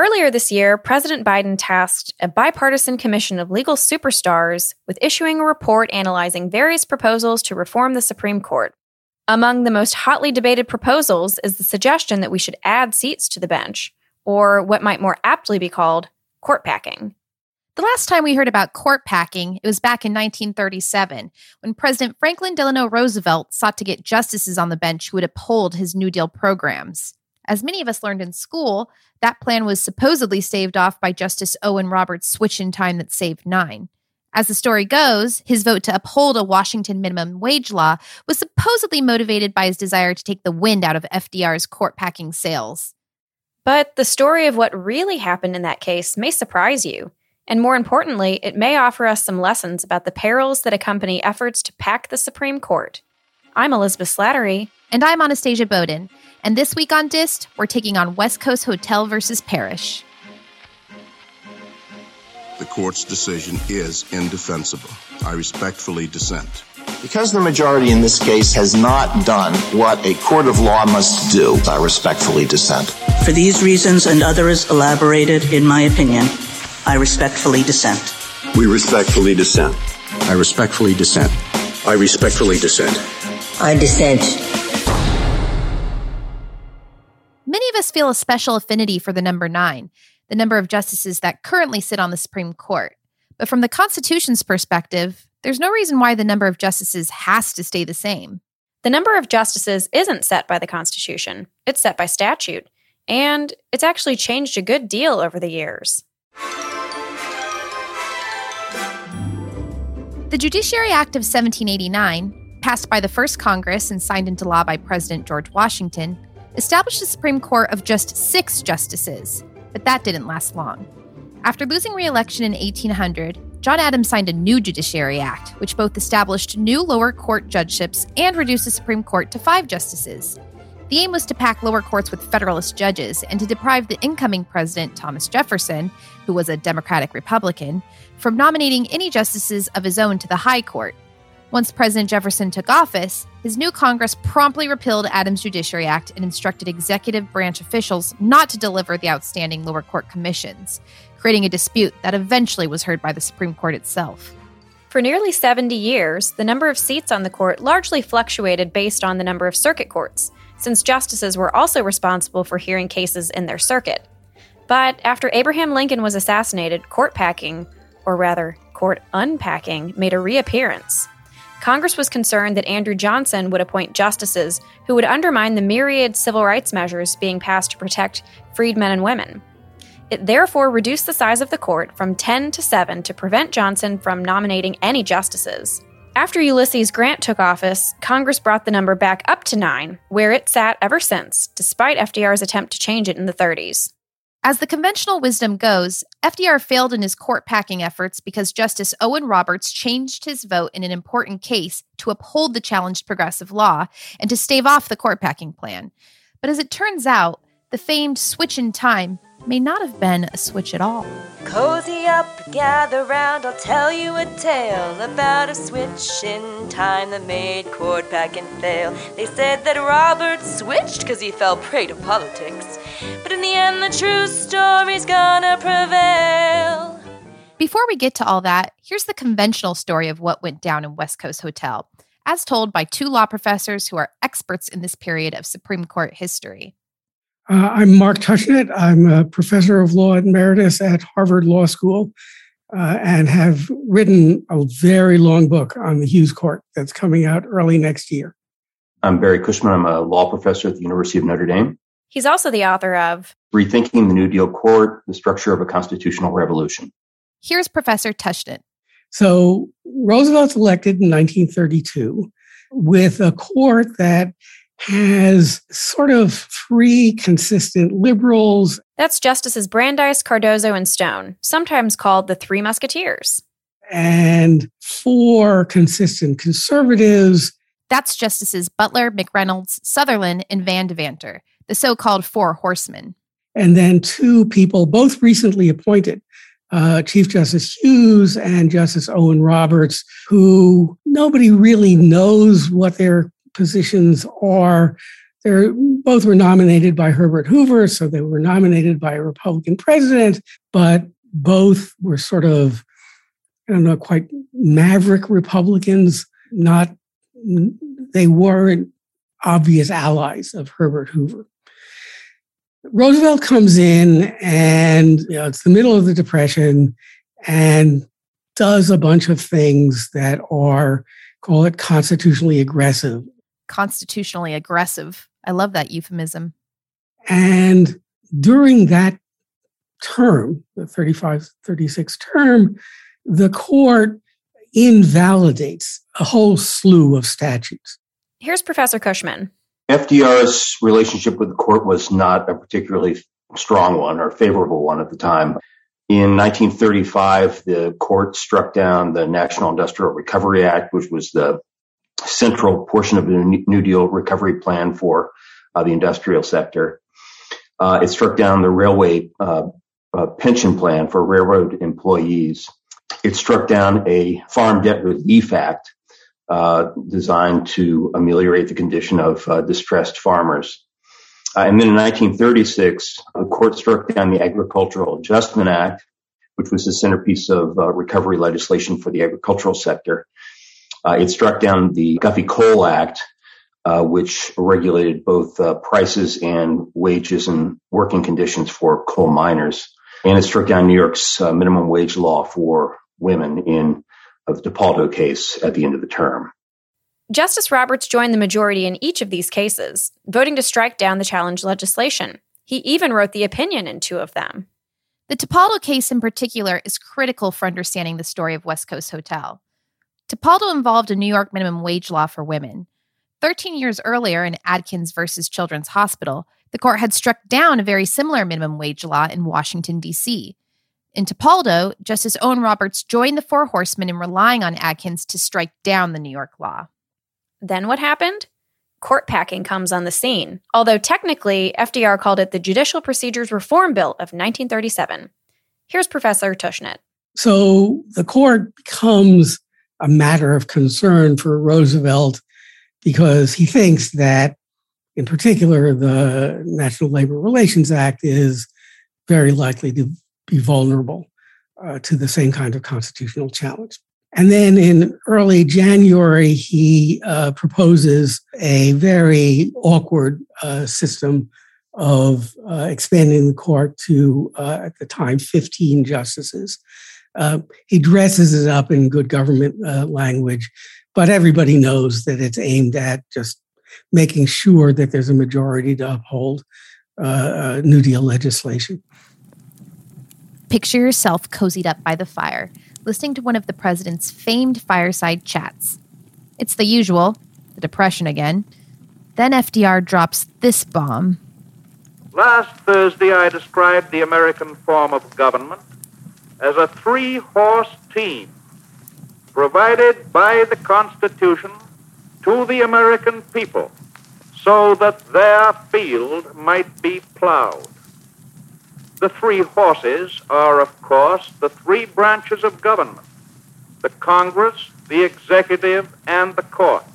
Earlier this year, President Biden tasked a bipartisan commission of legal superstars with issuing a report analyzing various proposals to reform the Supreme Court. Among the most hotly debated proposals is the suggestion that we should add seats to the bench, or what might more aptly be called court packing. The last time we heard about court packing, it was back in 1937, when President Franklin Delano Roosevelt sought to get justices on the bench who would uphold his New Deal programs. As many of us learned in school, that plan was supposedly staved off by Justice Owen Roberts' switch in time that saved nine. As the story goes, his vote to uphold a Washington minimum wage law was supposedly motivated by his desire to take the wind out of FDR's court packing sails. But the story of what really happened in that case may surprise you. And more importantly, it may offer us some lessons about the perils that accompany efforts to pack the Supreme Court. I'm Elizabeth Slattery. And I'm Anastasia Boden. And this week on Dissed, we're taking on West Coast Hotel versus Parrish. The court's decision is indefensible. I respectfully dissent. Because the majority in this case has not done what a court of law must do, I respectfully dissent. For these reasons and others elaborated in my opinion, I respectfully dissent. We respectfully dissent. I respectfully dissent. I respectfully dissent. I dissent. Many of us feel a special affinity for the number nine, the number of justices that currently sit on the Supreme Court. But from the Constitution's perspective, there's no reason why the number of justices has to stay the same. The number of justices isn't set by the Constitution, it's set by statute. And it's actually changed a good deal over the years. The Judiciary Act of 1789, passed by the first Congress and signed into law by President George Washington, established a Supreme Court of just six justices, but that didn't last long. After losing re election in 1800, John Adams signed a new Judiciary Act, which both established new lower court judgeships and reduced the Supreme Court to five justices. The aim was to pack lower courts with Federalist judges and to deprive the incoming president, Thomas Jefferson, who was a Democratic Republican, from nominating any justices of his own to the High Court. Once President Jefferson took office, his new Congress promptly repealed Adams' Judiciary Act and instructed executive branch officials not to deliver the outstanding lower court commissions, creating a dispute that eventually was heard by the Supreme Court itself. For nearly 70 years, the number of seats on the court largely fluctuated based on the number of circuit courts since justices were also responsible for hearing cases in their circuit. But after Abraham Lincoln was assassinated, court packing, or rather, court unpacking, made a reappearance. Congress was concerned that Andrew Johnson would appoint justices who would undermine the myriad civil rights measures being passed to protect freedmen and women. It therefore reduced the size of the court from 10 to 7 to prevent Johnson from nominating any justices. After Ulysses Grant took office, Congress brought the number back up to nine, where it sat ever since, despite FDR's attempt to change it in the 30s. As the conventional wisdom goes, FDR failed in his court packing efforts because Justice Owen Roberts changed his vote in an important case to uphold the challenged progressive law and to stave off the court packing plan. But as it turns out, the famed switch in time may not have been a switch at all. Cozy up, gather round, I'll tell you a tale about a switch in time that made court packing fail. They said that Robert switched because he fell prey to politics. But in the end, the true story's gonna prevail. Before we get to all that, here's the conventional story of what went down in West Coast Hotel, as told by two law professors who are experts in this period of Supreme Court history. Uh, I'm Mark Tushnet. I'm a professor of law emeritus at Harvard Law School uh, and have written a very long book on the Hughes Court that's coming out early next year. I'm Barry Cushman. I'm a law professor at the University of Notre Dame. He's also the author of Rethinking the New Deal Court, the Structure of a Constitutional Revolution. Here's Professor Tushnet. So Roosevelt's elected in 1932 with a court that has sort of three consistent liberals. That's Justices Brandeis, Cardozo, and Stone, sometimes called the Three Musketeers. And four consistent conservatives. That's Justices Butler, McReynolds, Sutherland, and Van Devanter, the so called Four Horsemen. And then two people, both recently appointed, uh, Chief Justice Hughes and Justice Owen Roberts, who nobody really knows what their positions are. They're both were nominated by Herbert Hoover, so they were nominated by a Republican president, but both were sort of, I don't know, quite maverick Republicans. Not, they weren't obvious allies of Herbert Hoover. Roosevelt comes in, and you know, it's the middle of the Depression, and does a bunch of things that are call it constitutionally aggressive. Constitutionally aggressive. I love that euphemism. And during that term, the 35 36 term, the court invalidates a whole slew of statutes. Here's Professor Cushman. FDR's relationship with the court was not a particularly strong one or favorable one at the time. In 1935, the court struck down the National Industrial Recovery Act, which was the central portion of the New Deal recovery plan for uh, the industrial sector. Uh, it struck down the railway uh, uh, pension plan for railroad employees. It struck down a Farm Debt Relief Act uh, designed to ameliorate the condition of uh, distressed farmers. and then in 1936, the court struck down the Agricultural Adjustment Act, which was the centerpiece of recovery legislation for the agricultural sector. Uh, it struck down the Guffey Coal Act, uh, which regulated both uh, prices and wages and working conditions for coal miners. And it struck down New York's uh, minimum wage law for women in uh, the Tipaldo case at the end of the term. Justice Roberts joined the majority in each of these cases, voting to strike down the challenge legislation. He even wrote the opinion in two of them. The Tipaldo case in particular is critical for understanding the story of West Coast Hotel. Tipaldo involved a New York minimum wage law for women. 13 years earlier, in Adkins versus Children's Hospital, the court had struck down a very similar minimum wage law in Washington, D.C. In Tipaldo, Justice Owen Roberts joined the Four Horsemen in relying on Adkins to strike down the New York law. Then what happened? Court packing comes on the scene, although technically, FDR called it the Judicial Procedures Reform Bill of 1937. Here's Professor Tushnet. So the court becomes a matter of concern for Roosevelt because he thinks that, in particular, the National Labor Relations Act is very likely to be vulnerable uh, to the same kind of constitutional challenge. And then in early January, he uh, proposes a very awkward uh, system of uh, expanding the court to, uh, at the time, 15 justices. Uh, he dresses it up in good government uh, language, but everybody knows that it's aimed at just making sure that there's a majority to uphold uh, uh, New Deal legislation. Picture yourself cozied up by the fire, listening to one of the president's famed fireside chats. It's the usual, the depression again. Then FDR drops this bomb. Last Thursday, I described the American form of government as a three horse team provided by the Constitution to the American people so that their field might be plowed. The three horses are, of course, the three branches of government the Congress, the executive, and the courts.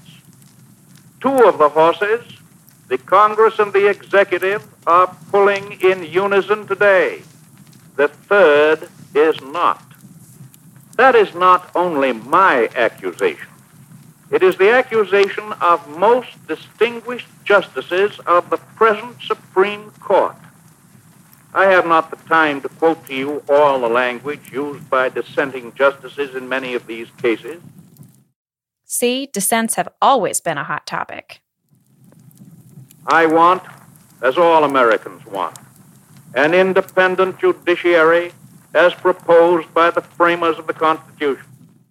Two of the horses, the Congress and the executive, are pulling in unison today. The third is not. That is not only my accusation. It is the accusation of most distinguished justices of the present Supreme Court. I have not the time to quote to you all the language used by dissenting justices in many of these cases. See, dissents have always been a hot topic. I want, as all Americans want, an independent judiciary as proposed by the framers of the Constitution.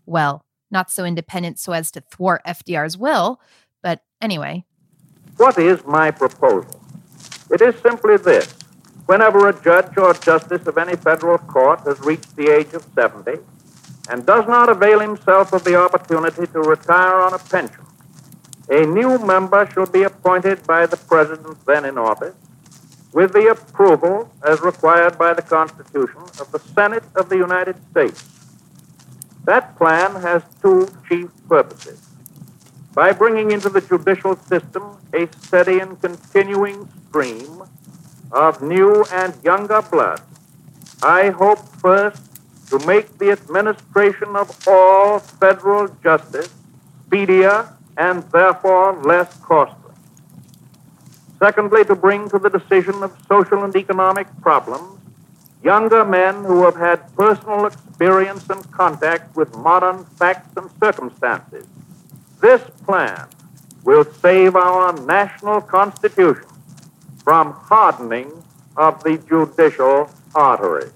Well, not so independent so as to thwart FDR's will, but anyway. What is my proposal? It is simply this. Whenever a judge or justice of any federal court has reached the age of 70 and does not avail himself of the opportunity to retire on a pension, a new member shall be appointed by the president then in office with the approval, as required by the Constitution, of the Senate of the United States. That plan has two chief purposes. by bringing into the judicial system a steady and continuing stream of new and younger blood, I hope first to make the administration of all federal justice speedier and therefore less costly. Secondly, to bring to the decision of social and economic problems younger men who have had personal experience and contact with modern facts and circumstances. This plan will save our national constitution from hardening of the judicial artery.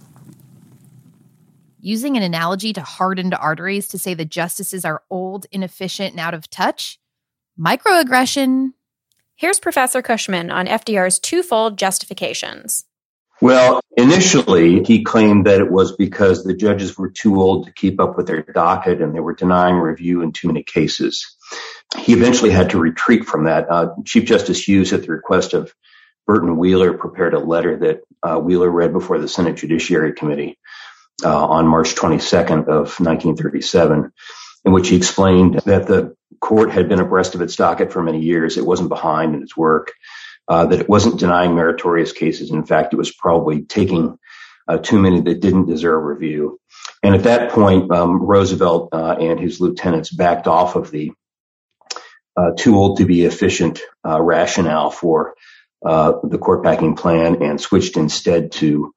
Using an analogy to hardened arteries to say the justices are old, inefficient, and out of touch? Microaggression. Here's Professor Cushman on FDR's twofold justifications. Well, initially, he claimed that it was because the judges were too old to keep up with their docket and they were denying review in too many cases. He eventually had to retreat from that. Uh, Chief Justice Hughes, at the request of Burton Wheeler, prepared a letter that uh, Wheeler read before the Senate Judiciary Committee uh, on March 22nd of 1937, in which he explained that the court had been abreast of its docket for many years. It wasn't behind in its work uh, that it wasn't denying meritorious cases. In fact, it was probably taking uh, too many that didn't deserve review. And at that point, um, Roosevelt uh, and his lieutenants backed off of the uh, too old to be efficient uh, rationale for uh, the court packing plan and switched instead to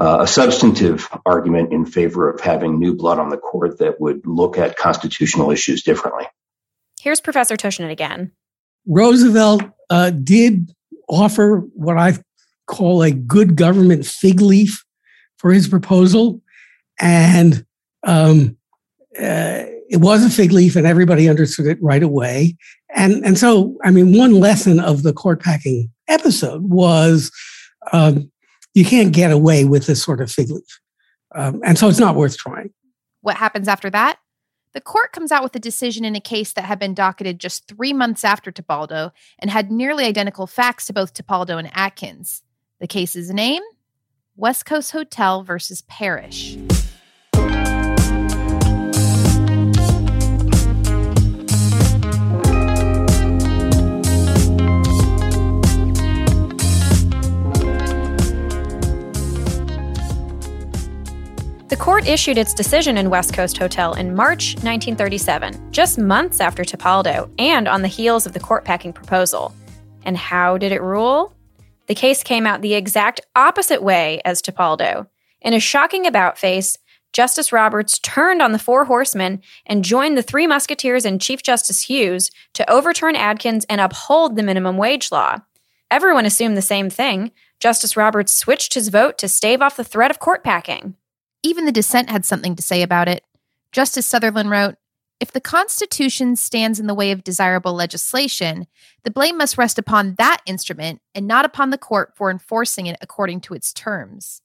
a substantive argument in favor of having new blood on the court that would look at constitutional issues differently. Here's Professor Tushnet again. Roosevelt uh, did offer what I call a good government fig leaf for his proposal. And um, uh, it was a fig leaf, and everybody understood it right away. And, and so, I mean, one lesson of the court packing episode was um, you can't get away with this sort of fig leaf. Um, and so it's not worth trying. What happens after that? The court comes out with a decision in a case that had been docketed just three months after Tipaldo and had nearly identical facts to both Tipaldo and Adkins. The case's name? West Coast Hotel versus Parrish. The court issued its decision in West Coast Hotel in March 1937, just months after Tipaldo and on the heels of the court packing proposal. And how did it rule? The case came out the exact opposite way as Tipaldo. In a shocking about face, Justice Roberts turned on the four horsemen and joined the three musketeers and Chief Justice Hughes to overturn Adkins and uphold the minimum wage law. Everyone assumed the same thing. Justice Roberts switched his vote to stave off the threat of court packing. Even the dissent had something to say about it. Justice Sutherland wrote If the Constitution stands in the way of desirable legislation, the blame must rest upon that instrument and not upon the court for enforcing it according to its terms.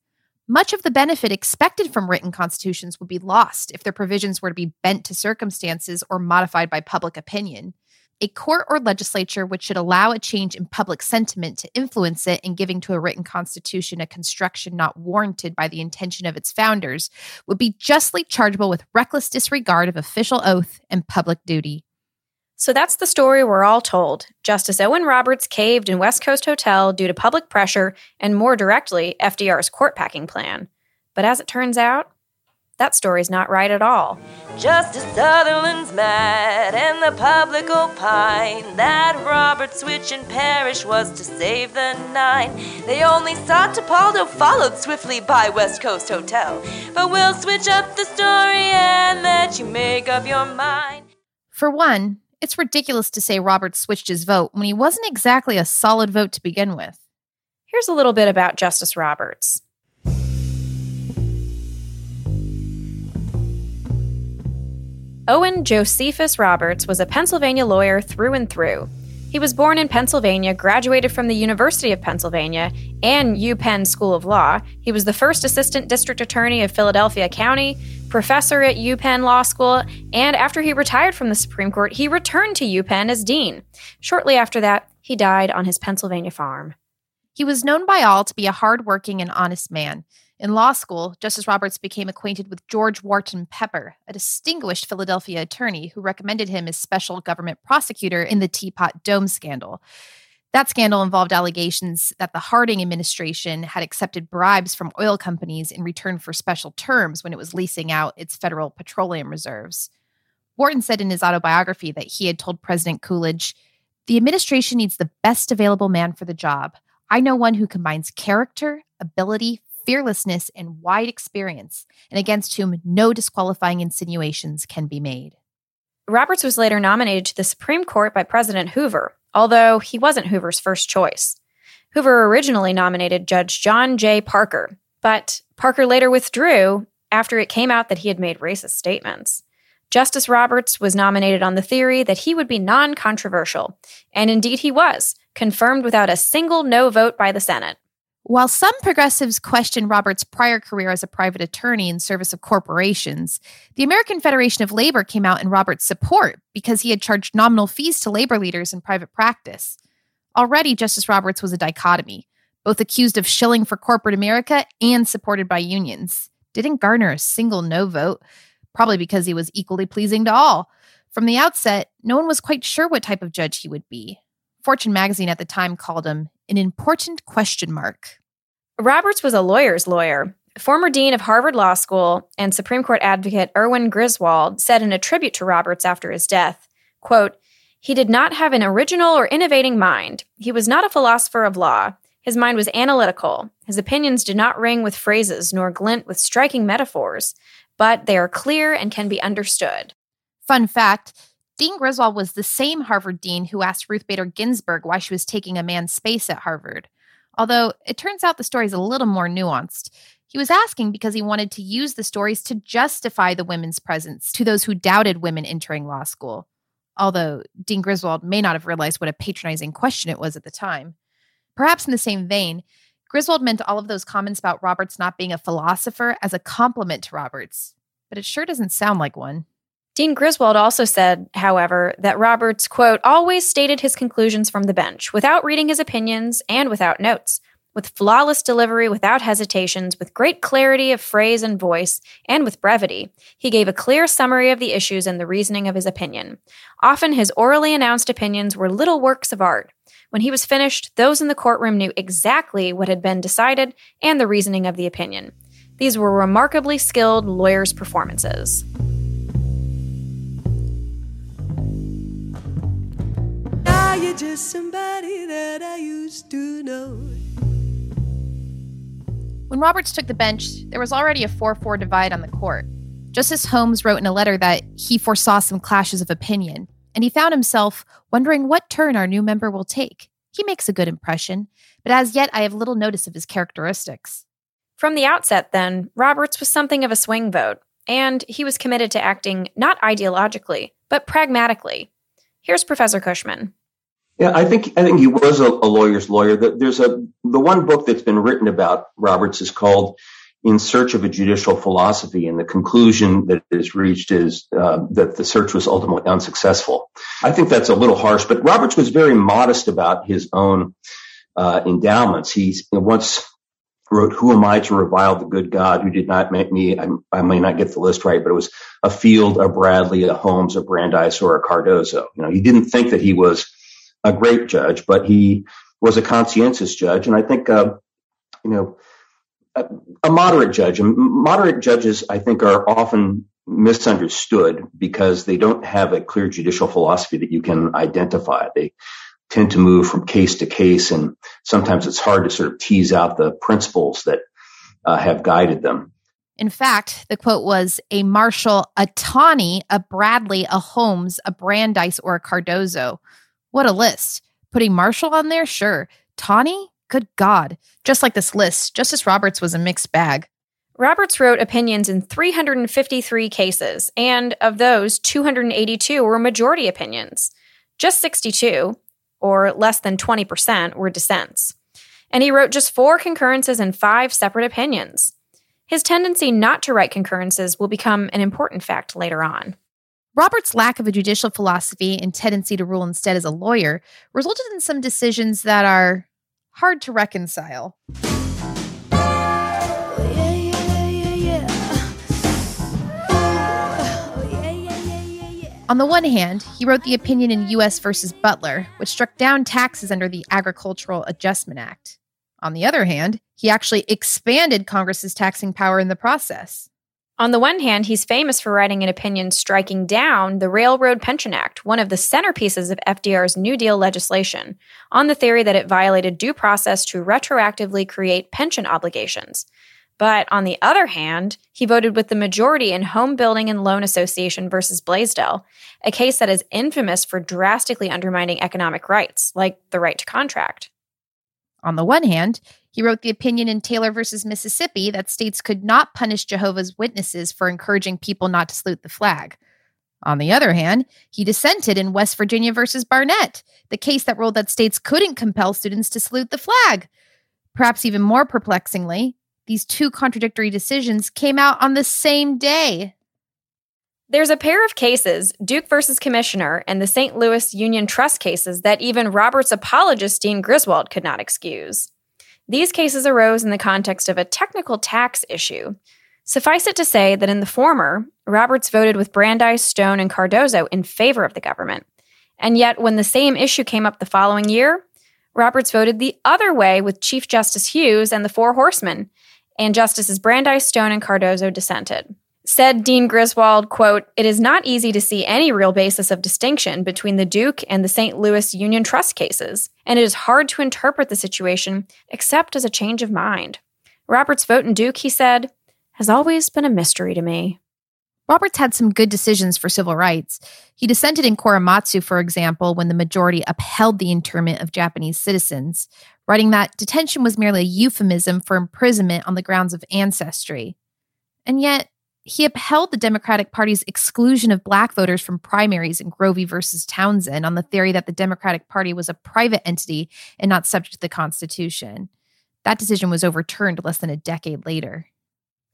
Much of the benefit expected from written constitutions would be lost if their provisions were to be bent to circumstances or modified by public opinion a court or legislature which should allow a change in public sentiment to influence it in giving to a written constitution a construction not warranted by the intention of its founders would be justly chargeable with reckless disregard of official oath and public duty. So that's the story we're all told. Justice Owen Roberts caved in West Coast Hotel due to public pressure and, more directly, FDR's court packing plan. But as it turns out, that story's not right at all. Justice Sutherland's mad, and the public opine that Robert Switch and Parrish was to save the nine. They only saw Tipaldo followed swiftly by West Coast Hotel. But we'll switch up the story and let you make up your mind. For one, it's ridiculous to say Robert switched his vote when he wasn't exactly a solid vote to begin with. Here's a little bit about Justice Roberts. Owen Josephus Roberts was a Pennsylvania lawyer through and through. He was born in Pennsylvania, graduated from the University of Pennsylvania and UPenn School of Law. He was the first assistant district attorney of Philadelphia County, professor at UPenn Law School, and after he retired from the Supreme Court, he returned to UPenn as dean. Shortly after that, he died on his Pennsylvania farm. He was known by all to be a hardworking and honest man. In law school, Justice Roberts became acquainted with George Wharton Pepper, a distinguished Philadelphia attorney who recommended him as special government prosecutor in the Teapot Dome scandal. That scandal involved allegations that the Harding administration had accepted bribes from oil companies in return for special terms when it was leasing out its federal petroleum reserves. Wharton said in his autobiography that he had told President Coolidge, The administration needs the best available man for the job. I know one who combines character, ability, fearlessness, and wide experience, and against whom no disqualifying insinuations can be made. Roberts was later nominated to the Supreme Court by President Hoover, although he wasn't Hoover's first choice. Hoover originally nominated Judge John J. Parker, but Parker later withdrew after it came out that he had made racist statements. Justice Roberts was nominated on the theory that he would be non controversial, and indeed he was, confirmed without a single no vote by the Senate. While some progressives question Roberts' prior career as a private attorney in service of corporations, the American Federation of Labor came out in Roberts' support because he had charged nominal fees to labor leaders in private practice. Already, Justice Roberts was a dichotomy, both accused of shilling for corporate America and supported by unions. Didn't garner a single no vote, probably because he was equally pleasing to all. From the outset, no one was quite sure what type of judge he would be. Fortune magazine at the time called him an important question mark. Roberts was a lawyer's lawyer. Former dean of Harvard Law School and Supreme Court advocate Erwin Griswold said in a tribute to Roberts after his death, quote, he did not have an original or innovating mind. He was not a philosopher of law. His mind was analytical. His opinions did not ring with phrases nor glint with striking metaphors, but they are clear and can be understood. Fun fact Dean Griswold was the same Harvard dean who asked Ruth Bader Ginsburg why she was taking a man's space at Harvard. Although it turns out the story is a little more nuanced. He was asking because he wanted to use the stories to justify the women's presence to those who doubted women entering law school. Although Dean Griswold may not have realized what a patronizing question it was at the time. Perhaps in the same vein, Griswold meant all of those comments about Roberts not being a philosopher as a compliment to Roberts, but it sure doesn't sound like one. Dean Griswold also said, however, that Roberts, quote, always stated his conclusions from the bench without reading his opinions and without notes, with flawless delivery without hesitations, with great clarity of phrase and voice, and with brevity. He gave a clear summary of the issues and the reasoning of his opinion. Often his orally announced opinions were little works of art. When he was finished, those in the courtroom knew exactly what had been decided and the reasoning of the opinion. These were remarkably skilled lawyers' performances. You're just somebody that I used to know. When Roberts took the bench, there was already a 4 4 divide on the court. Justice Holmes wrote in a letter that he foresaw some clashes of opinion, and he found himself wondering what turn our new member will take. He makes a good impression, but as yet I have little notice of his characteristics. From the outset, then, Roberts was something of a swing vote, and he was committed to acting not ideologically, but pragmatically. Here's Professor Cushman. Yeah, I think I think he was a, a lawyer's lawyer. There's a the one book that's been written about Roberts is called "In Search of a Judicial Philosophy," and the conclusion that is reached is uh, that the search was ultimately unsuccessful. I think that's a little harsh, but Roberts was very modest about his own uh, endowments. He once wrote, "Who am I to revile the good God who did not make me?" I, I, may not get the list right, but it was a Field, a Bradley, a Holmes, a Brandeis, or a Cardozo. You know, he didn't think that he was a great judge, but he was a conscientious judge. And I think, uh, you know, a, a moderate judge, and moderate judges, I think, are often misunderstood because they don't have a clear judicial philosophy that you can identify. They tend to move from case to case, and sometimes it's hard to sort of tease out the principles that uh, have guided them. In fact, the quote was a Marshall, a Taney, a Bradley, a Holmes, a Brandeis, or a Cardozo. What a list. Putting Marshall on there? Sure. Taney? Good God. Just like this list, Justice Roberts was a mixed bag. Roberts wrote opinions in 353 cases, and of those, 282 were majority opinions. Just 62, or less than 20%, were dissents. And he wrote just four concurrences and five separate opinions. His tendency not to write concurrences will become an important fact later on. Robert's lack of a judicial philosophy and tendency to rule instead as a lawyer resulted in some decisions that are hard to reconcile. On the one hand, he wrote the opinion in U.S. versus Butler, which struck down taxes under the Agricultural Adjustment Act. On the other hand, he actually expanded Congress's taxing power in the process. On the one hand, he's famous for writing an opinion striking down the Railroad Pension Act, one of the centerpieces of FDR's New Deal legislation, on the theory that it violated due process to retroactively create pension obligations. But on the other hand, he voted with the majority in Home Building and Loan Association versus Blaisdell, a case that is infamous for drastically undermining economic rights, like the right to contract. On the one hand, he wrote the opinion in Taylor versus Mississippi that states could not punish Jehovah's Witnesses for encouraging people not to salute the flag. On the other hand, he dissented in West Virginia versus Barnette, the case that ruled that states couldn't compel students to salute the flag. Perhaps even more perplexingly, these two contradictory decisions came out on the same day. There's a pair of cases, Duke versus Commissioner and the St. Louis Union Trust cases, that even Roberts apologist Dean Griswold could not excuse. These cases arose in the context of a technical tax issue. Suffice it to say that in the former, Roberts voted with Brandeis, Stone, and Cardozo in favor of the government. And yet, when the same issue came up the following year, Roberts voted the other way with Chief Justice Hughes and the Four Horsemen, and Justices Brandeis, Stone, and Cardozo dissented. Said Dean Griswold, quote, It is not easy to see any real basis of distinction between the Duke and the St. Louis Union Trust cases, and it is hard to interpret the situation except as a change of mind. Roberts' vote in Duke, he said, has always been a mystery to me. Roberts had some good decisions for civil rights. He dissented in Korematsu, for example, when the majority upheld the internment of Japanese citizens, writing that detention was merely a euphemism for imprisonment on the grounds of ancestry. And yet, he upheld the Democratic Party's exclusion of black voters from primaries in Grovey versus Townsend on the theory that the Democratic Party was a private entity and not subject to the Constitution. That decision was overturned less than a decade later.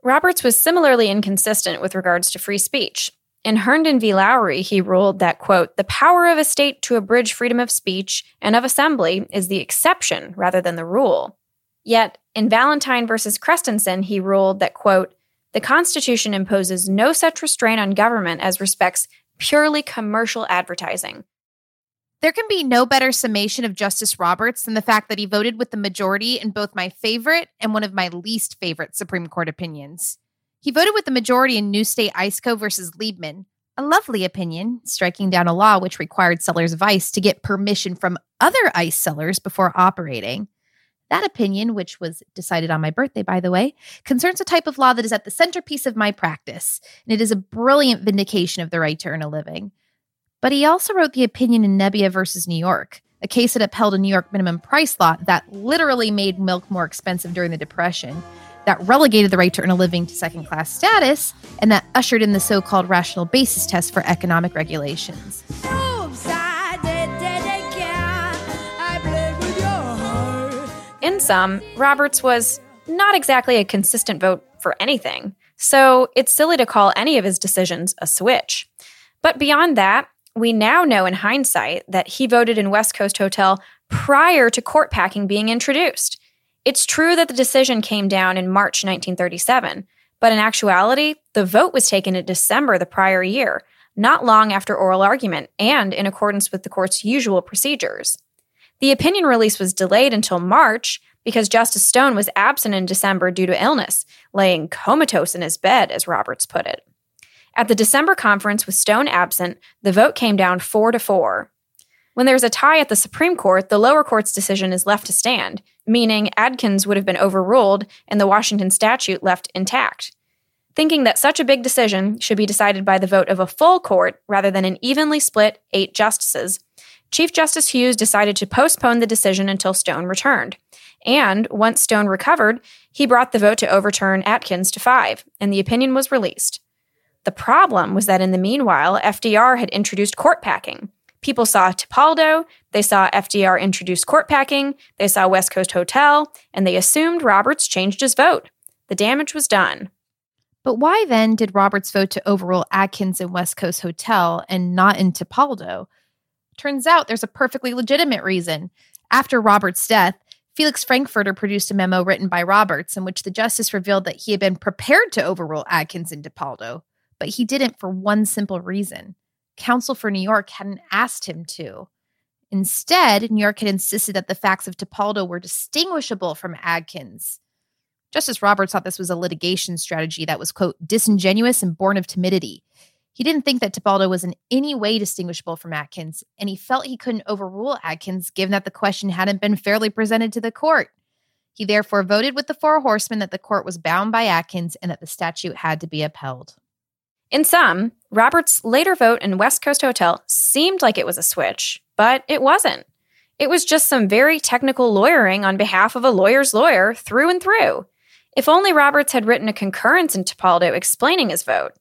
Roberts was similarly inconsistent with regards to free speech. In Herndon v. Lowry, he ruled that, quote, the power of a state to abridge freedom of speech and of assembly is the exception rather than the rule. Yet, in Valentine versus Chrestensen, he ruled that, quote, the Constitution imposes no such restraint on government as respects purely commercial advertising. There can be no better summation of Justice Roberts than the fact that he voted with the majority in both my favorite and one of my least favorite Supreme Court opinions. He voted with the majority in New State IceCo versus Liebman, a lovely opinion, striking down a law which required sellers of ice to get permission from other ice sellers before operating. That opinion, which was decided on my birthday, by the way, concerns a type of law that is at the centerpiece of my practice, and it is a brilliant vindication of the right to earn a living. But he also wrote the opinion in Nebbia versus New York, a case that upheld a New York minimum price law that literally made milk more expensive during the Depression, that relegated the right to earn a living to second class status, and that ushered in the so called rational basis test for economic regulations. In sum, Roberts was not exactly a consistent vote for anything, so it's silly to call any of his decisions a switch. But beyond that, we now know in hindsight that he voted in West Coast Hotel prior to court packing being introduced. It's true that the decision came down in March 1937, but in actuality, the vote was taken in December the prior year, not long after oral argument and in accordance with the court's usual procedures. The opinion release was delayed until March because Justice Stone was absent in December due to illness, laying comatose in his bed, as Roberts put it. At the December conference with Stone absent, the vote came down 4 to 4. When there's a tie at the Supreme Court, the lower court's decision is left to stand, meaning Adkins would have been overruled and the Washington statute left intact. Thinking that such a big decision should be decided by the vote of a full court rather than an evenly split eight justices, Chief Justice Hughes decided to postpone the decision until Stone returned. And once Stone recovered, he brought the vote to overturn Adkins to five, and the opinion was released. The problem was that in the meanwhile, FDR had introduced court packing. People saw Tipaldo, they saw FDR introduce court packing, they saw West Coast Hotel, and they assumed Roberts changed his vote. The damage was done. But why then did Roberts vote to overrule Adkins and West Coast Hotel and not in Tipaldo? Turns out there's a perfectly legitimate reason. After Roberts' death, Felix Frankfurter produced a memo written by Roberts in which the justice revealed that he had been prepared to overrule Adkins and Tipaldo, but he didn't for one simple reason counsel for New York hadn't asked him to. Instead, New York had insisted that the facts of Tipaldo were distinguishable from Adkins. Justice Roberts thought this was a litigation strategy that was, quote, disingenuous and born of timidity. He didn't think that Tipaldo was in any way distinguishable from Adkins, and he felt he couldn't overrule Adkins given that the question hadn't been fairly presented to the court. He therefore voted with the four horsemen that the court was bound by Adkins and that the statute had to be upheld. In sum, Roberts' later vote in West Coast Hotel seemed like it was a switch, but it wasn't. It was just some very technical lawyering on behalf of a lawyer's lawyer through and through. If only Roberts had written a concurrence in Tipaldo explaining his vote.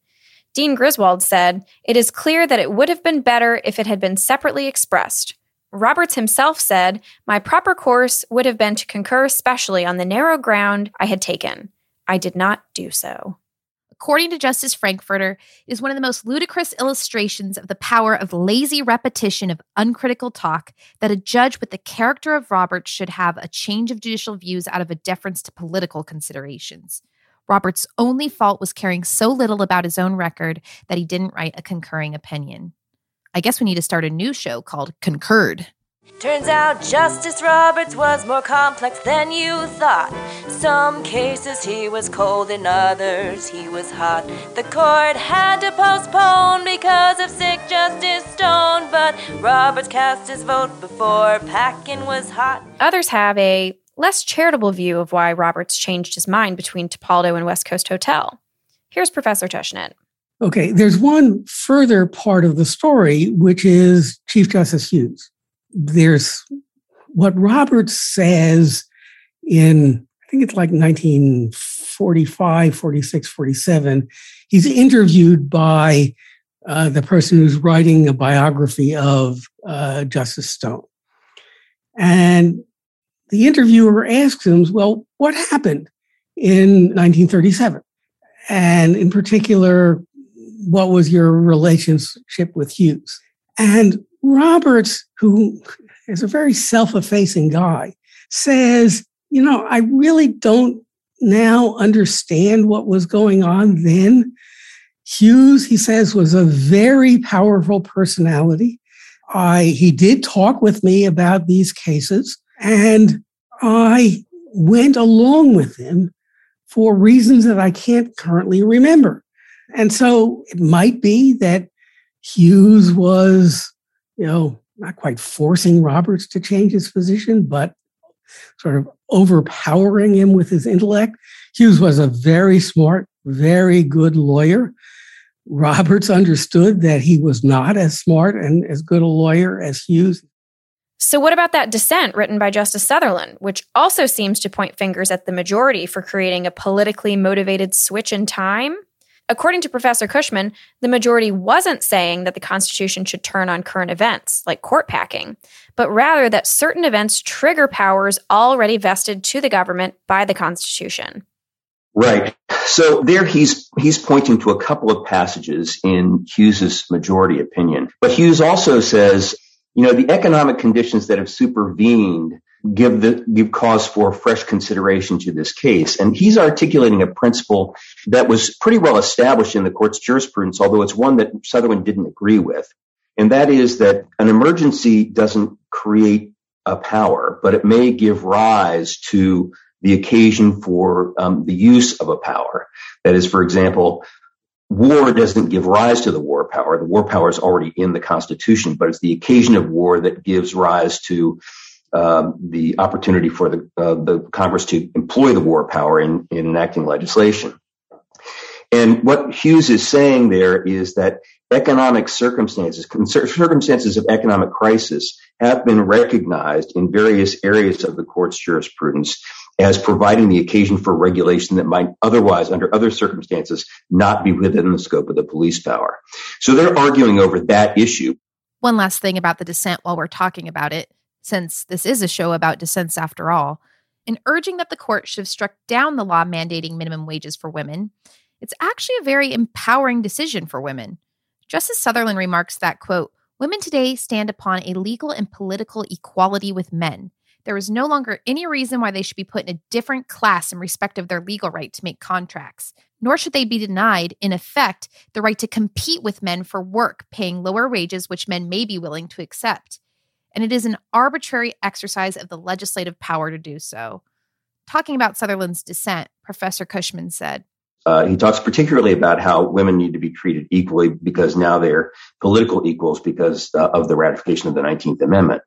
Dean Griswold said, It is clear that it would have been better if it had been separately expressed. Roberts himself said, My proper course would have been to concur specially on the narrow ground I had taken. I did not do so. According to Justice Frankfurter, it is one of the most ludicrous illustrations of the power of lazy repetition of uncritical talk that a judge with the character of Roberts should have a change of judicial views out of a deference to political considerations. Roberts' only fault was caring so little about his own record that he didn't write a concurring opinion. I guess we need to start a new show called Concurred. Turns out Justice Roberts was more complex than you thought. Some cases he was cold, in others he was hot. The court had to postpone because of sick Justice Stone, but Roberts cast his vote before packing was hot. Others have a less charitable view of why Roberts changed his mind between Tipaldo and West Coast Hotel. Here's Professor Tushnet. Okay, there's one further part of the story, which is Chief Justice Hughes there's what Roberts says in, I think it's like 1945, 46, 47. He's interviewed by uh, the person who's writing a biography of uh, Justice Stone. And the interviewer asks him, Well, what happened in 1937? And in particular, what was your relationship with Hughes? And Roberts, who is a very self effacing guy, says, You know, I really don't now understand what was going on then. Hughes, he says, was a very powerful personality. I, he did talk with me about these cases, and I went along with him for reasons that I can't currently remember. And so it might be that Hughes was you know, not quite forcing Roberts to change his position, but sort of overpowering him with his intellect. Hughes was a very smart, very good lawyer. Roberts understood that he was not as smart and as good a lawyer as Hughes. So, what about that dissent written by Justice Sutherland, which also seems to point fingers at the majority for creating a politically motivated switch in time? According to Professor Cushman, the majority wasn't saying that the Constitution should turn on current events, like court packing, but rather that certain events trigger powers already vested to the government by the Constitution. Right. So there he's he's pointing to a couple of passages in Hughes's majority opinion. But Hughes also says, you know, the economic conditions that have supervened give the give cause for fresh consideration to this case. And he's articulating a principle that was pretty well established in the court's jurisprudence, although it's one that Sutherland didn't agree with. And that is that an emergency doesn't create a power, but it may give rise to the occasion for um, the use of a power. That is, for example, war doesn't give rise to the war power. The war power is already in the Constitution, but it's the occasion of war that gives rise to um, the opportunity for the, uh, the Congress to employ the war power in, in enacting legislation. And what Hughes is saying there is that economic circumstances, circumstances of economic crisis have been recognized in various areas of the court's jurisprudence as providing the occasion for regulation that might otherwise, under other circumstances, not be within the scope of the police power. So they're arguing over that issue. One last thing about the dissent while we're talking about it since this is a show about dissents after all, in urging that the court should have struck down the law mandating minimum wages for women, it's actually a very empowering decision for women. Justice Sutherland remarks that, quote, women today stand upon a legal and political equality with men. There was no longer any reason why they should be put in a different class in respect of their legal right to make contracts, nor should they be denied, in effect, the right to compete with men for work paying lower wages which men may be willing to accept. And it is an arbitrary exercise of the legislative power to do so. Talking about Sutherland's dissent, Professor Cushman said, uh, he talks particularly about how women need to be treated equally because now they're political equals because uh, of the ratification of the 19th Amendment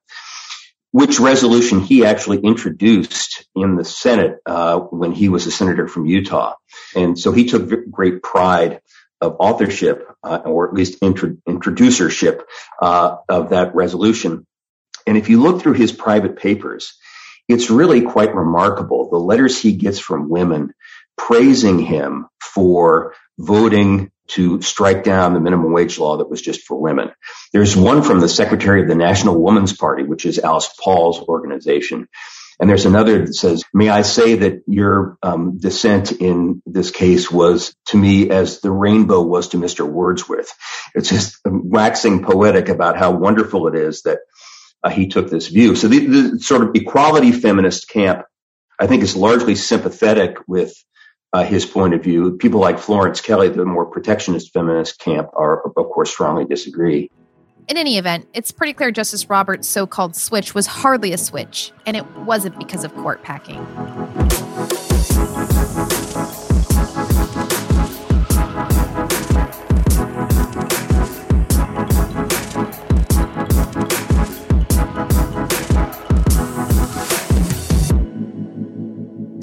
which resolution he actually introduced in the Senate uh, when he was a senator from Utah. And so he took great pride of authorship, uh, or at least intro- introducership uh, of that resolution. And if you look through his private papers, it's really quite remarkable. The letters he gets from women praising him for voting to strike down the minimum wage law that was just for women. There's one from the secretary of the National Woman's Party, which is Alice Paul's organization. And there's another that says, may I say that your um, dissent in this case was to me as the rainbow was to Mr. Wordsworth. It's just waxing poetic about how wonderful it is that uh, he took this view. So the, the sort of equality feminist camp, I think is largely sympathetic with uh, his point of view. People like Florence Kelley, the more protectionist feminist camp, are, of course, strongly disagree. In any event, it's pretty clear Justice Roberts' so called switch was hardly a switch, and it wasn't because of court packing.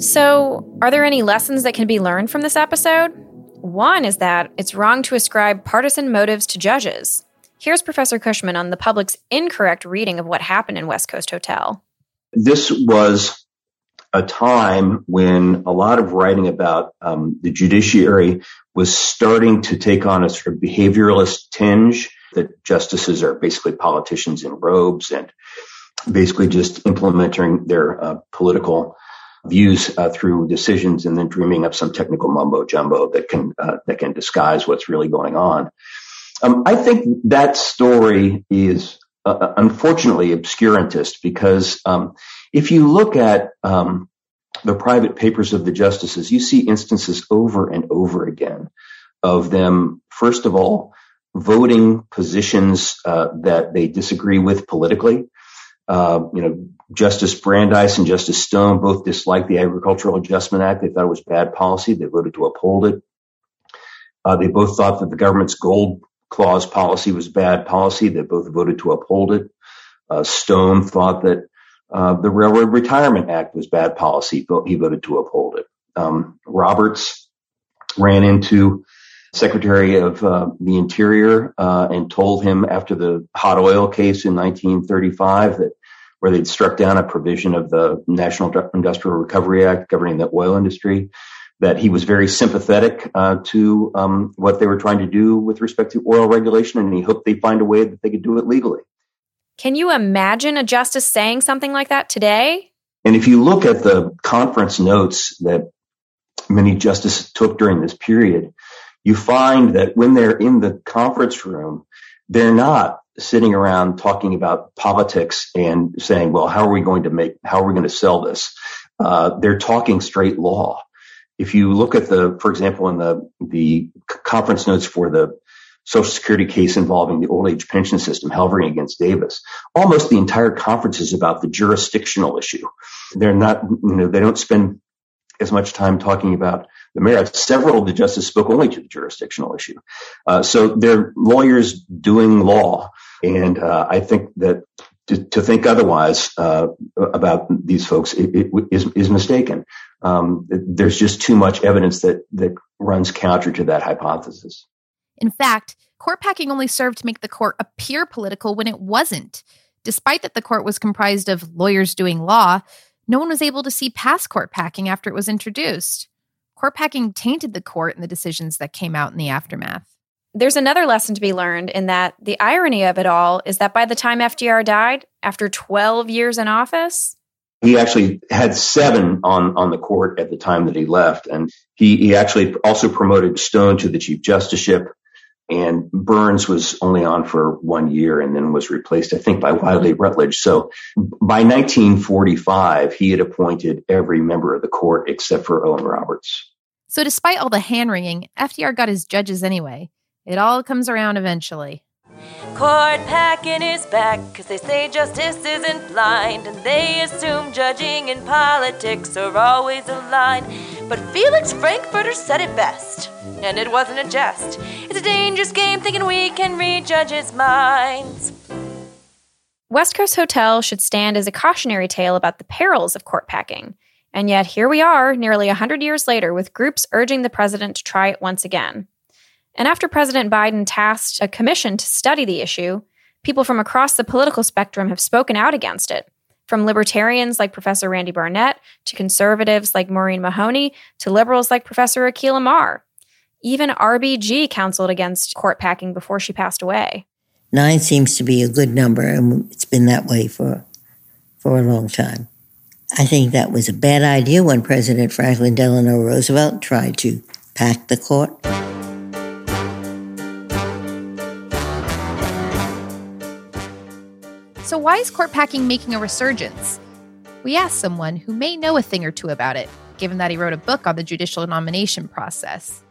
So, are there any lessons that can be learned from this episode? One is that it's wrong to ascribe partisan motives to judges. Here's Professor Cushman on the public's incorrect reading of what happened in West Coast Hotel. This was a time when a lot of writing about um, the judiciary was starting to take on a sort of behavioralist tinge that justices are basically politicians in robes and basically just implementing their uh, political views uh, through decisions and then dreaming up some technical mumbo jumbo that can uh, that can disguise what's really going on. Um, I think that story is uh, uh unfortunately obscurantist because um, if you look at um, the private papers of the justices, you see instances over and over again of them, first of all, voting positions uh, that they disagree with politically. Uh, you know, Justice Brandeis and Justice Stone both disliked the Agricultural Adjustment Act. They thought it was bad policy. They voted to uphold it. Uh, they both thought that the government's gold clause policy was bad policy. They both voted to uphold it. Uh, Stone thought that uh, the Railroad Retirement Act was bad policy. He voted to uphold it. Um, Roberts ran into Secretary of the Interior uh, and told him after the hot oil case in 1935 that where they'd struck down a provision of the National Industrial Recovery Act governing the oil industry, that he was very sympathetic uh, to um, what they were trying to do with respect to oil regulation, and he hoped they'd find a way that they could do it legally. Can you imagine a justice saying something like that today? And if you look at the conference notes that many justices took during this period, you find that when they're in the conference room, they're not sitting around talking about politics and saying, well, how are we going to make, how are we going to sell this? Uh, they're talking straight law. If you look at the, for example, in the, the conference notes for the Social Security case involving the old age pension system, Helvering against Davis, almost the entire conference is about the jurisdictional issue. They're not, you know, they don't spend as much time talking about the merits. Several of the justices spoke only to the jurisdictional issue. Uh, so they're lawyers doing law. And uh, I think that to, to think otherwise uh, about these folks it, it is, is mistaken. Um, there's just too much evidence that, that runs counter to that hypothesis. In fact, court packing only served to make the court appear political when it wasn't. Despite that the court was comprised of lawyers doing law, no one was able to see past court packing after it was introduced. Court packing tainted the court and the decisions that came out in the aftermath. There's another lesson to be learned in that the irony of it all is that by the time FDR died, after 12 years in office, he actually had seven on, on the court at the time that he left. And he, he actually also promoted Stone to the chief justiceship. and Byrnes was only on for one year and then was replaced, I think, by Wiley Rutledge. So by 1945, he had appointed every member of the court except for Owen Roberts. So despite all the hand wringing, FDR got his judges anyway. It all comes around eventually. Court packing is back because they say justice isn't blind and they assume judging and politics are always aligned. But Felix Frankfurter said it best, and it wasn't a jest. It's a dangerous game thinking we can read judges' minds. West Coast Hotel should stand as a cautionary tale about the perils of court packing. And yet, here we are, nearly 100 years later, with groups urging the president to try it once again. And after President Biden tasked a commission to study the issue, people from across the political spectrum have spoken out against it. From libertarians like Professor Randy Barnett, to conservatives like Maureen Mahoney, to liberals like Professor Akhil Amar. Even RBG counseled against court packing before she passed away. Nine seems to be a good number, and it's been that way for, for a long time. I think that was a bad idea when President Franklin Delano Roosevelt tried to pack the court. Why is court packing making a resurgence? We asked someone who may know a thing or two about it, given that he wrote a book on the judicial nomination process.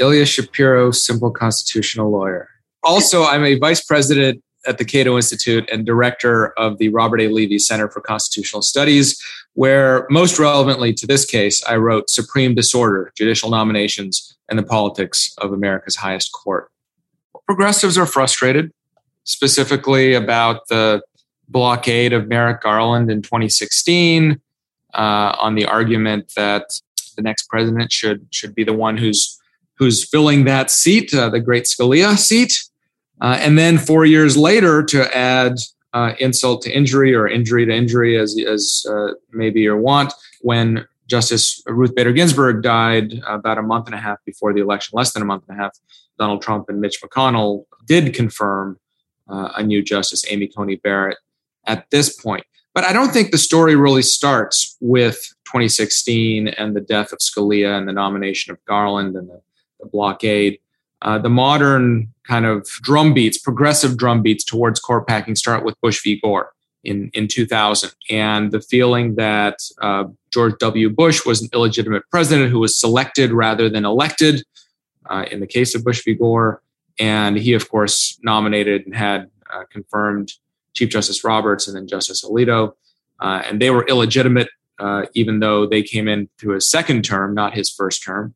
Ilya Shapiro, simple constitutional lawyer. Also, I'm a vice president at the Cato Institute and director of the Robert A. Levy Center for Constitutional Studies, where most relevantly to this case, I wrote Supreme Disorder Judicial Nominations and the Politics of America's Highest Court. Progressives are frustrated specifically about the blockade of Merrick Garland in 2016 uh, on the argument that the next president should should be the one who's who's filling that seat, uh, the great Scalia seat, uh, and then four years later to add uh, insult to injury or injury to injury, as as uh, maybe you want, when Justice Ruth Bader Ginsburg died about a month and a half before the election, less than a month and a half. Donald Trump and Mitch McConnell did confirm uh, a new justice, Amy Coney Barrett, at this point. But I don't think the story really starts with 2016 and the death of Scalia and the nomination of Garland and the, the blockade. Uh, the modern kind of drum beats, progressive drum beats towards court packing start with Bush v. Gore in, in 2000. And the feeling that uh, George W. Bush was an illegitimate president who was selected rather than elected uh, in the case of Bush v. Gore. And he, of course, nominated and had uh, confirmed Chief Justice Roberts and then Justice Alito. Uh, and they were illegitimate, uh, even though they came in through his second term, not his first term.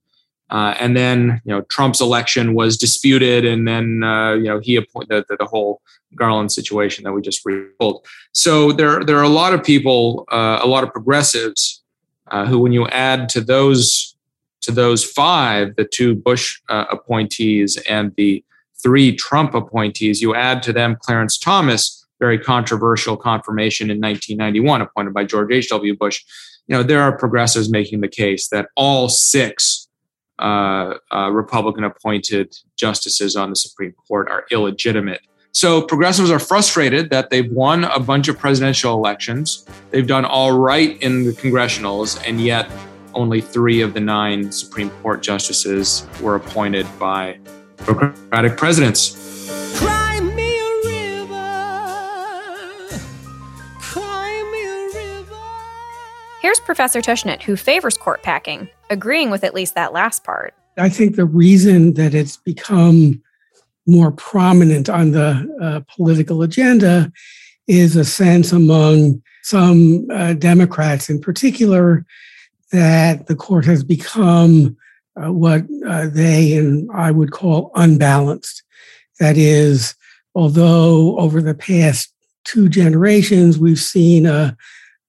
Uh, and then, you know, Trump's election was disputed, and then, uh, you know, he appointed the, the, whole Garland situation that we just retold. So there, there are a lot of people, uh, a lot of progressives, who, when you add to those to those five, the two Bush appointees and the three Trump appointees, you add to them Clarence Thomas, very controversial confirmation in 1991, appointed by George H.W. Bush. You know, there are progressives making the case that all six uh, uh, Republican appointed justices on the Supreme Court are illegitimate. So progressives are frustrated that they've won a bunch of presidential elections. They've done all right in the congressionals, and yet only three of the nine Supreme Court justices were appointed by Democratic presidents. Here's Professor Tushnet, who favors court packing, agreeing with at least that last part. I think the reason that it's become more prominent on the uh, political agenda is a sense among some uh, Democrats in particular that the court has become uh, what uh, they and I would call unbalanced. That is, although over the past two generations we've seen a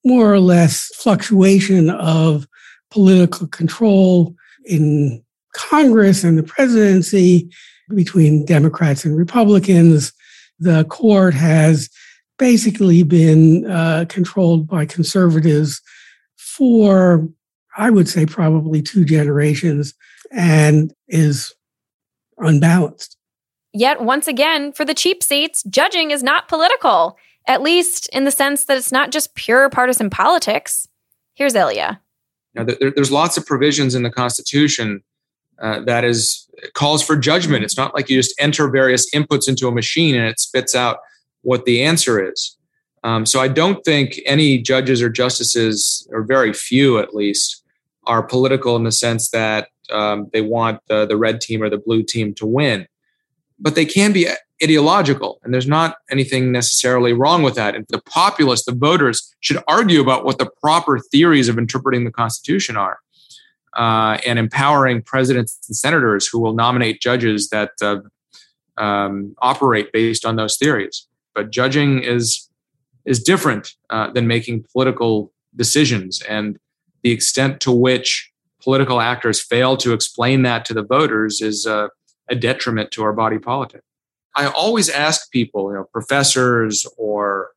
more or less fluctuation of political control in Congress and the presidency between Democrats and Republicans, the court has basically been uh, controlled by conservatives for I would say probably two generations and is unbalanced. Yet, once again, for the cheap seats, judging is not political, at least in the sense that it's not just pure partisan politics. Here's Ilya. Now, there, there's lots of provisions in the Constitution uh, that is calls for judgment. It's not like you just enter various inputs into a machine and it spits out what the answer is. Um, so I don't think any judges or justices, or very few at least, are political in the sense that um, they want the, the red team or the blue team to win. But they can be ideological, and there's not anything necessarily wrong with that. And the populace, the voters, should argue about what the proper theories of interpreting the Constitution are. Uh, and empowering presidents and senators who will nominate judges that uh, um, operate based on those theories. But judging is is different uh, than making political decisions, and the extent to which political actors fail to explain that to the voters is uh, a detriment to our body politic. I always ask people, you know, professors or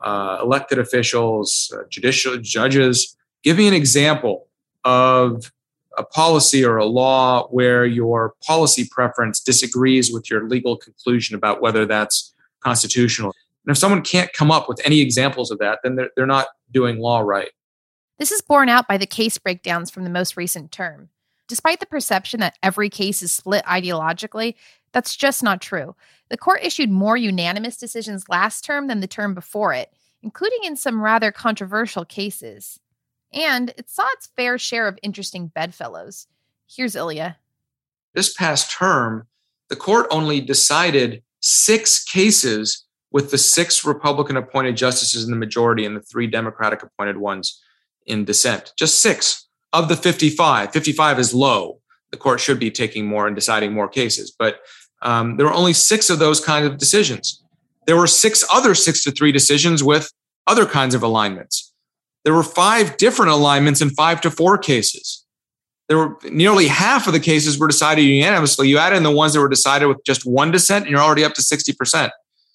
uh, elected officials, uh, judicial judges, give me an example of a policy or a law where your policy preference disagrees with your legal conclusion about whether that's constitutional. And if someone can't come up with any examples of that, then they're, they're not doing law right. This is borne out by the case breakdowns from the most recent term. Despite the perception that every case is split ideologically, that's just not true. The court issued more unanimous decisions last term than the term before it, including in some rather controversial cases. And it saw its fair share of interesting bedfellows. Here's Ilya. This past term, the court only decided six cases with the six Republican appointed justices in the majority and the three Democratic appointed ones in dissent. Just six of the 55. 55 is low. The court should be taking more and deciding more cases. But um, there were only six of those kinds of decisions. There were six other six to three decisions with other kinds of alignments. There were five different alignments in five to four cases. There were nearly half of the cases were decided unanimously. You add in the ones that were decided with just one dissent, and you're already up to 60%.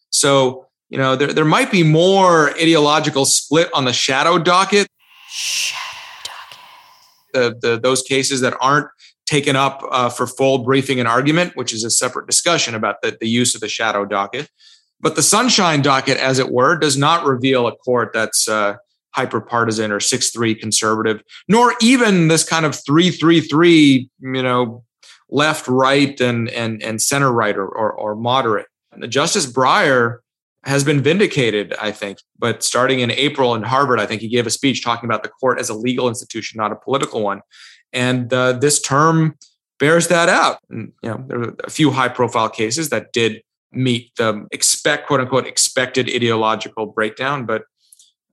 So, you know, there, there might be more ideological split on the shadow docket. Shadow docket. The, the, those cases that aren't taken up uh, for full briefing and argument, which is a separate discussion about the, the use of the shadow docket. But the sunshine docket, as it were, does not reveal a court that's uh, hyper partisan or 6-3 conservative, nor even this kind of 3-3-3, you know, left, right, and and and center right or, or, or moderate. Justice Breyer has been vindicated, I think. But starting in April in Harvard, I think he gave a speech talking about the court as a legal institution, not a political one. And uh, this term bears that out. And, you know, there are a few high profile cases that did meet the expect quote unquote expected ideological breakdown, but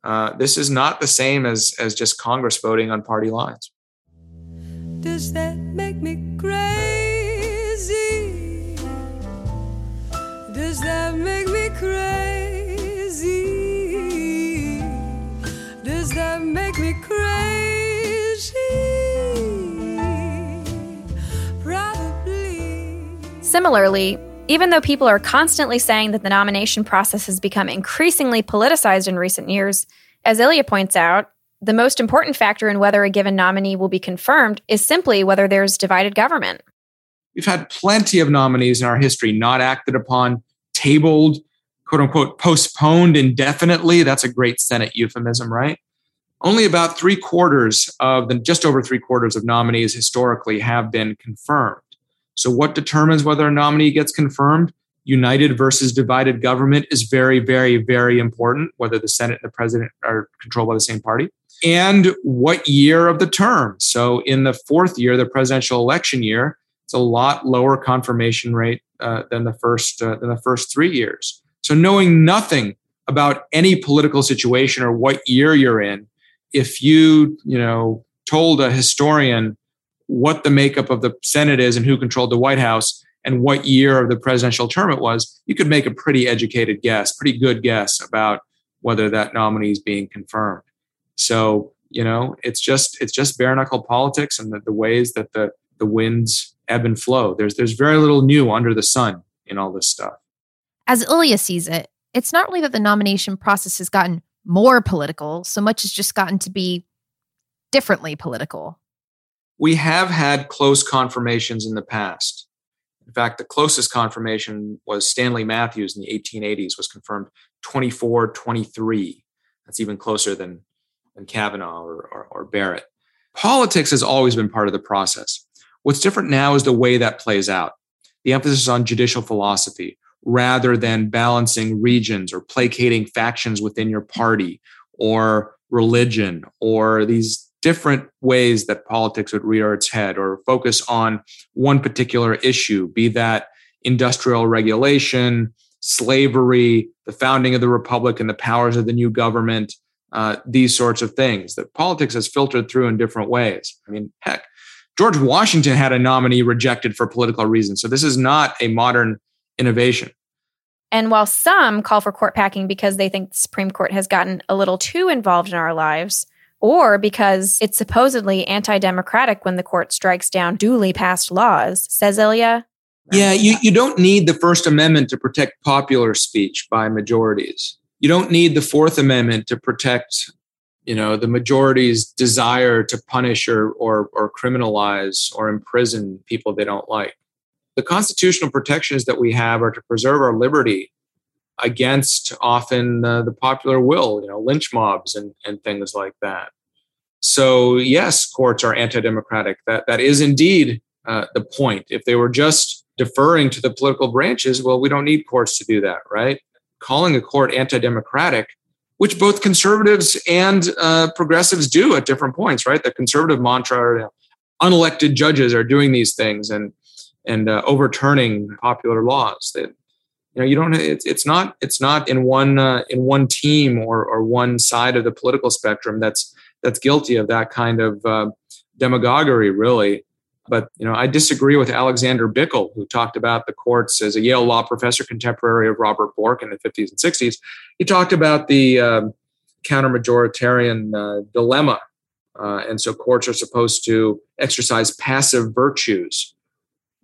uh, this is not the same as as just Congress voting on party lines. Does that make me crazy? Does that make me crazy? Does that make me crazy? Probably. Similarly, even though people are constantly saying that the nomination process has become increasingly politicized in recent years, as Ilya points out, the most important factor in whether a given nominee will be confirmed is simply whether there's divided government. We've had plenty of nominees in our history not acted upon, tabled, quote unquote, postponed indefinitely. That's a great Senate euphemism, right? Only about three quarters of the, just over three quarters of nominees historically have been confirmed. So, what determines whether a nominee gets confirmed? United versus divided government is very, very, very important, whether the Senate and the president are controlled by the same party. And what year of the term? So, in the fourth year, the presidential election year, it's a lot lower confirmation rate uh, than the first uh, than the first three years. So, knowing nothing about any political situation or what year you're in, if you you know told a historian what the makeup of the Senate is and who controlled the White House and what year of the presidential term it was, you could make a pretty educated guess, pretty good guess about whether that nominee is being confirmed. So, you know, it's just it's just bare knuckle politics and the, the ways that the the winds ebb and flow. There's there's very little new under the sun in all this stuff. As Ilya sees it, it's not really that the nomination process has gotten more political, so much as just gotten to be differently political we have had close confirmations in the past. In fact, the closest confirmation was Stanley Matthews in the 1880s, was confirmed 24 23. That's even closer than, than Kavanaugh or, or, or Barrett. Politics has always been part of the process. What's different now is the way that plays out. The emphasis on judicial philosophy rather than balancing regions or placating factions within your party or religion or these different ways that politics would rear its head or focus on one particular issue, be that industrial regulation, slavery, the founding of the republic, and the powers of the new government, uh, these sorts of things. That politics has filtered through in different ways. I mean, heck, George Washington had a nominee rejected for political reasons. So this is not a modern innovation. And while some call for court packing because they think the Supreme Court has gotten a little too involved in our lives, or because it's supposedly anti democratic when the court strikes down duly passed laws, says Ilya. Yeah, you, you don't need the First Amendment to protect popular speech by majorities. You don't need the Fourth Amendment to protect, you know, the majority's desire to punish or, or, or criminalize or imprison people they don't like the constitutional protections that we have are to preserve our liberty against often uh, the popular will, you know, lynch mobs and, and things like that. So yes, courts are anti-democratic. That that is indeed uh, the point. If they were just deferring to the political branches, well, we don't need courts to do that, right? Calling a court anti-democratic, which both conservatives and uh, progressives do at different points, right? The conservative mantra, unelected judges are doing these things, and and uh, overturning popular laws that you know you don't it's, it's not it's not in one uh, in one team or or one side of the political spectrum that's that's guilty of that kind of uh, demagoguery really but you know i disagree with alexander bickel who talked about the courts as a yale law professor contemporary of robert bork in the 50s and 60s he talked about the um, counter majoritarian uh, dilemma uh, and so courts are supposed to exercise passive virtues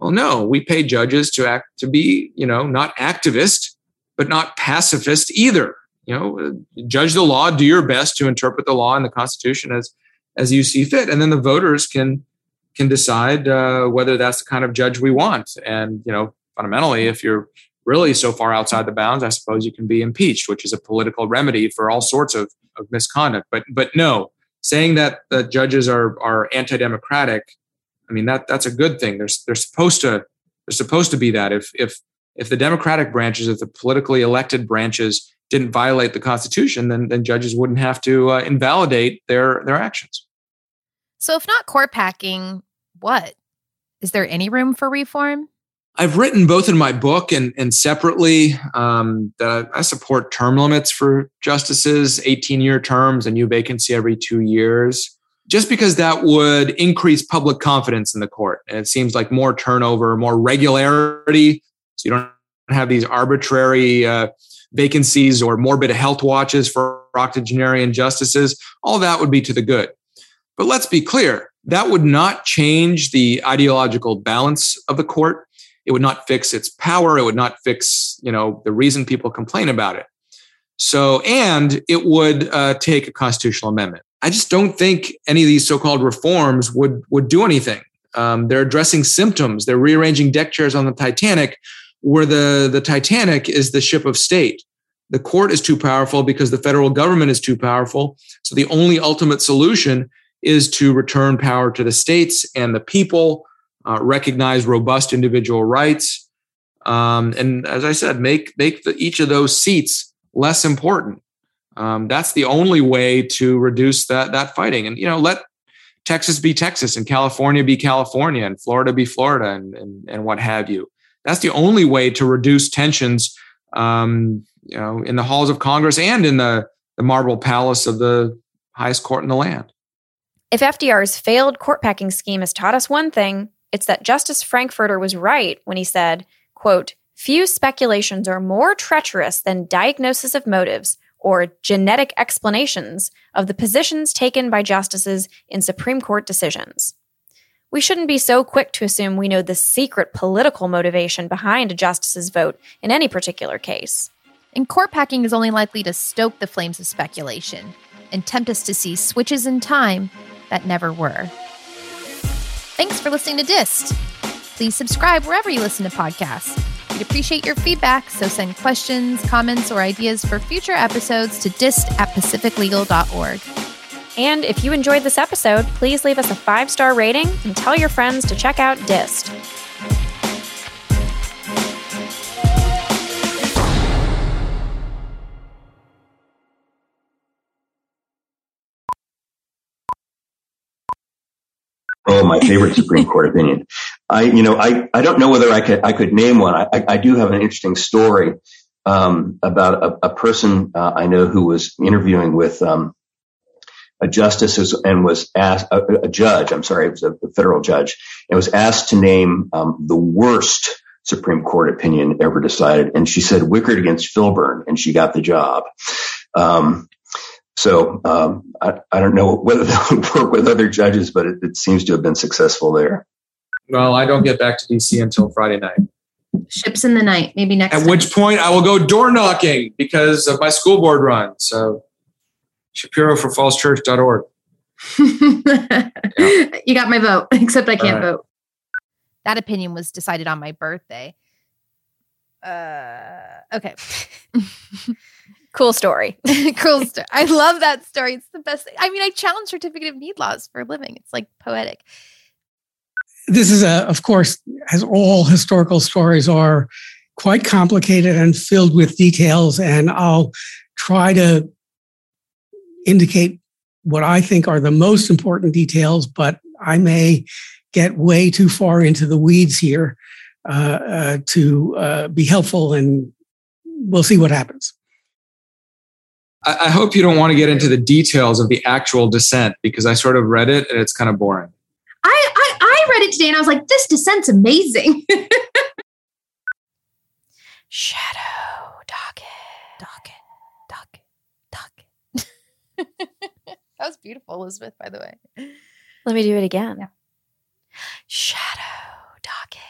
well, no, we pay judges to act to be, you know, not activist, but not pacifist either. You know, judge the law, do your best to interpret the law and the Constitution as as you see fit, and then the voters can can decide uh, whether that's the kind of judge we want. And you know, fundamentally, if you're really so far outside the bounds, I suppose you can be impeached, which is a political remedy for all sorts of, of misconduct. But but no, saying that the judges are are anti-democratic I mean that that's a good thing. There's they're supposed to they're supposed to be that. If if if the Democratic branches, if the politically elected branches didn't violate the Constitution, then then judges wouldn't have to uh, invalidate their their actions. So if not court packing, what? Is there any room for reform? I've written both in my book and, and separately um, that I support term limits for justices, 18 year terms, a new vacancy every two years just because that would increase public confidence in the court. And it seems like more turnover, more regularity. So you don't have these arbitrary uh, vacancies or morbid health watches for octogenarian justices. All that would be to the good. But let's be clear that would not change the ideological balance of the court. It would not fix its power. It would not fix, you know, the reason people complain about it. So, and it would uh, take a constitutional amendment. I just don't think any of these so-called reforms would would do anything. Um, they're addressing symptoms. They're rearranging deck chairs on the Titanic, where the the Titanic is the ship of state. The court is too powerful because the federal government is too powerful. So the only ultimate solution is to return power to the states and the people, uh, recognize robust individual rights, um, and as I said, make make the, each of those seats less important. Um, that's the only way to reduce that that fighting. And you know, let Texas be Texas and California be California and Florida be Florida and and, and what have you. That's the only way to reduce tensions. Um, you know, in the halls of Congress and in the the marble palace of the highest court in the land. If FDR's failed court packing scheme has taught us one thing, it's that Justice Frankfurter was right when he said, quote, Few speculations are more treacherous than diagnosis of motives or genetic explanations of the positions taken by justices in Supreme Court decisions. We shouldn't be so quick to assume we know the secret political motivation behind a justice's vote in any particular case. And court packing is only likely to stoke the flames of speculation and tempt us to see switches in time that never were. Thanks for listening to Dissed. Please subscribe wherever you listen to podcasts We'd appreciate your feedback, so send questions, comments, or ideas for future episodes to dissed at pacificlegal.org. And if you enjoyed this episode, please leave us a five star rating and tell your friends to check out Dissed. Oh, my favorite Supreme Court opinion. I, you know, I, I don't know whether I could, I could name one. I, I do have an interesting story, um, about a, a person uh, I know who was interviewing with, um, a justice and was asked, a, a, judge, I'm sorry, it was a, federal judge, and was asked to name, um, the worst Supreme Court opinion ever decided. And she said Wickard against Filburn, and she got the job. Um, so um, I, I, don't know whether that would work with other judges, but it, it, seems to have been successful there. Well, I don't get back to DC until Friday night. Ships in the night, maybe next. At time. which point I will go door knocking because of my school board run. So Shapiro for fallschurch.org. yeah. You got my vote, except I can't right. vote. That opinion was decided on my birthday. Uh, okay. Cool story. cool story. I love that story. It's the best. Thing. I mean, I challenge certificate of need laws for a living. It's like poetic. This is a, of course, as all historical stories are, quite complicated and filled with details. And I'll try to indicate what I think are the most important details, but I may get way too far into the weeds here uh, uh, to uh, be helpful, and we'll see what happens. I hope you don't want to get into the details of the actual dissent because I sort of read it and it's kind of boring. I, I, I read it today and I was like, this dissent's amazing. Shadow, docket, docket, docket, docket. that was beautiful, Elizabeth, by the way. Let me do it again. Yeah. Shadow, docket.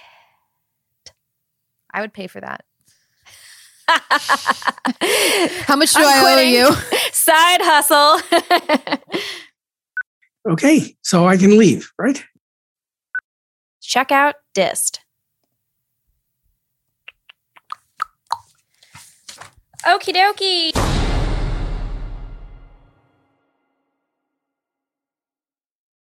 I would pay for that. How much do I'm I owe you? Side hustle. okay, so I can leave, right? Check out Dissed. Okie dokie.